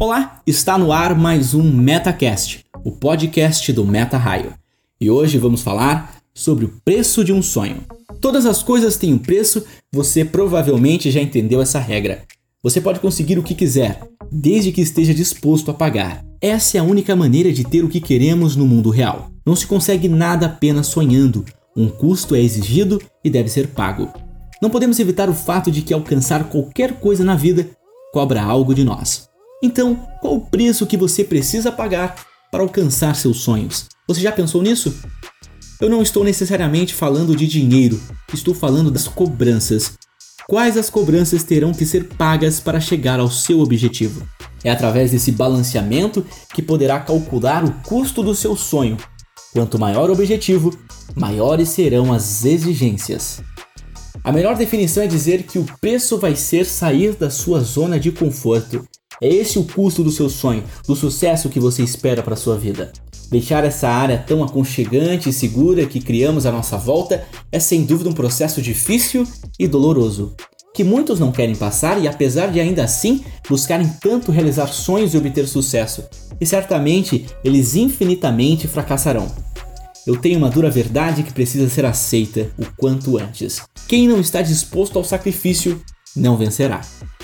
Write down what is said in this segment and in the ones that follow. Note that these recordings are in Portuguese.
Olá, está no ar mais um MetaCast, o podcast do Meta Raio. E hoje vamos falar sobre o preço de um sonho. Todas as coisas têm um preço, você provavelmente já entendeu essa regra. Você pode conseguir o que quiser, desde que esteja disposto a pagar. Essa é a única maneira de ter o que queremos no mundo real. Não se consegue nada apenas sonhando. Um custo é exigido e deve ser pago. Não podemos evitar o fato de que alcançar qualquer coisa na vida cobra algo de nós. Então, qual o preço que você precisa pagar para alcançar seus sonhos? Você já pensou nisso? Eu não estou necessariamente falando de dinheiro, estou falando das cobranças. Quais as cobranças terão que ser pagas para chegar ao seu objetivo? É através desse balanceamento que poderá calcular o custo do seu sonho. Quanto maior o objetivo, maiores serão as exigências. A melhor definição é dizer que o preço vai ser sair da sua zona de conforto é esse o custo do seu sonho, do sucesso que você espera para sua vida. Deixar essa área tão aconchegante e segura que criamos à nossa volta é sem dúvida um processo difícil e doloroso, que muitos não querem passar e apesar de ainda assim buscarem tanto realizar sonhos e obter sucesso, e certamente eles infinitamente fracassarão. Eu tenho uma dura verdade que precisa ser aceita o quanto antes. Quem não está disposto ao sacrifício não vencerá.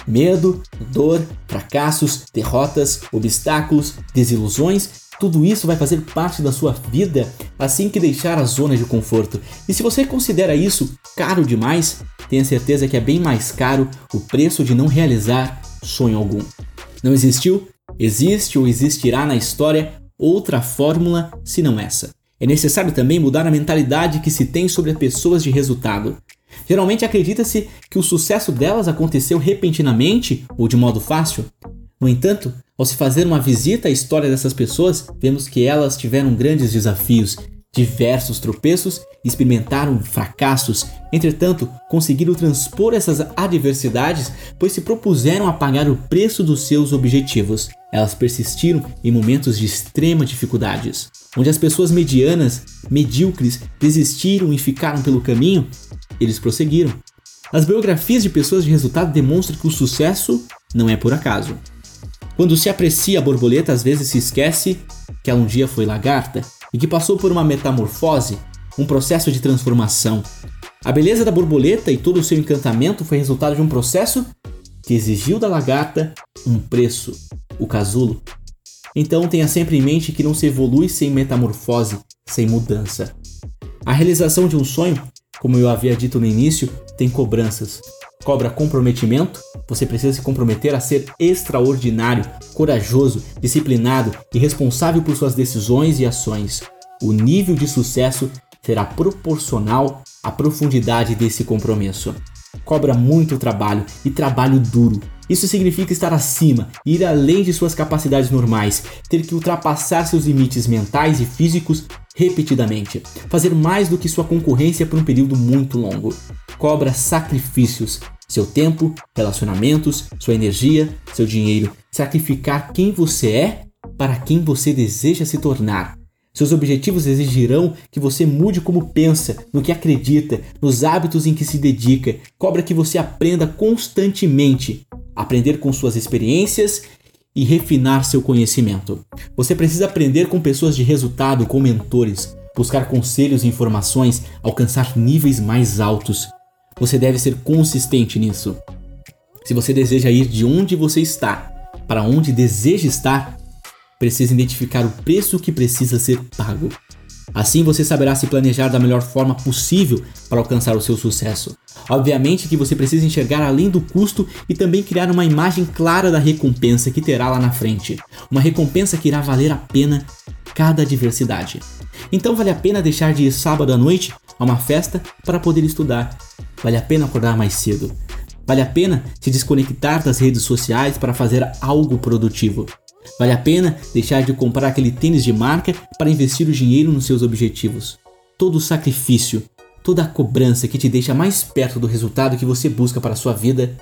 Medo, dor, fracassos, derrotas, obstáculos, desilusões, tudo isso vai fazer parte da sua vida assim que deixar a zona de conforto. E se você considera isso caro demais, tenha certeza que é bem mais caro o preço de não realizar sonho algum. Não existiu, existe ou existirá na história outra fórmula senão essa. É necessário também mudar a mentalidade que se tem sobre as pessoas de resultado. Geralmente acredita-se que o sucesso delas aconteceu repentinamente ou de modo fácil. No entanto, ao se fazer uma visita à história dessas pessoas, vemos que elas tiveram grandes desafios, diversos tropeços experimentaram fracassos. Entretanto, conseguiram transpor essas adversidades, pois se propuseram a pagar o preço dos seus objetivos. Elas persistiram em momentos de extrema dificuldades, onde as pessoas medianas, medíocres, desistiram e ficaram pelo caminho. Eles prosseguiram. As biografias de pessoas de resultado demonstram que o sucesso não é por acaso. Quando se aprecia a borboleta, às vezes se esquece que ela um dia foi lagarta e que passou por uma metamorfose, um processo de transformação. A beleza da borboleta e todo o seu encantamento foi resultado de um processo que exigiu da lagarta um preço, o casulo. Então tenha sempre em mente que não se evolui sem metamorfose, sem mudança. A realização de um sonho como eu havia dito no início, tem cobranças. Cobra comprometimento, você precisa se comprometer a ser extraordinário, corajoso, disciplinado e responsável por suas decisões e ações. O nível de sucesso será proporcional à profundidade desse compromisso. Cobra muito trabalho e trabalho duro. Isso significa estar acima, ir além de suas capacidades normais, ter que ultrapassar seus limites mentais e físicos repetidamente, fazer mais do que sua concorrência por um período muito longo. Cobra sacrifícios, seu tempo, relacionamentos, sua energia, seu dinheiro, sacrificar quem você é para quem você deseja se tornar. Seus objetivos exigirão que você mude como pensa, no que acredita, nos hábitos em que se dedica. Cobra que você aprenda constantemente, aprender com suas experiências e refinar seu conhecimento. Você precisa aprender com pessoas de resultado, com mentores, buscar conselhos e informações, alcançar níveis mais altos. Você deve ser consistente nisso. Se você deseja ir de onde você está para onde deseja estar, precisa identificar o preço que precisa ser pago. Assim você saberá se planejar da melhor forma possível para alcançar o seu sucesso. Obviamente que você precisa enxergar além do custo e também criar uma imagem clara da recompensa que terá lá na frente. Uma recompensa que irá valer a pena cada adversidade. Então vale a pena deixar de ir sábado à noite a uma festa para poder estudar. Vale a pena acordar mais cedo. Vale a pena se desconectar das redes sociais para fazer algo produtivo. Vale a pena deixar de comprar aquele tênis de marca para investir o dinheiro nos seus objetivos. Todo o sacrifício, toda a cobrança que te deixa mais perto do resultado que você busca para a sua vida,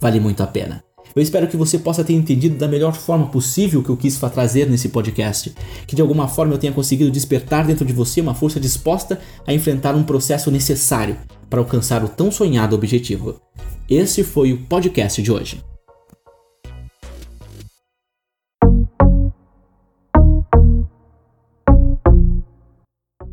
vale muito a pena. Eu espero que você possa ter entendido da melhor forma possível o que eu quis trazer nesse podcast, que de alguma forma eu tenha conseguido despertar dentro de você uma força disposta a enfrentar um processo necessário para alcançar o tão sonhado objetivo. Esse foi o podcast de hoje.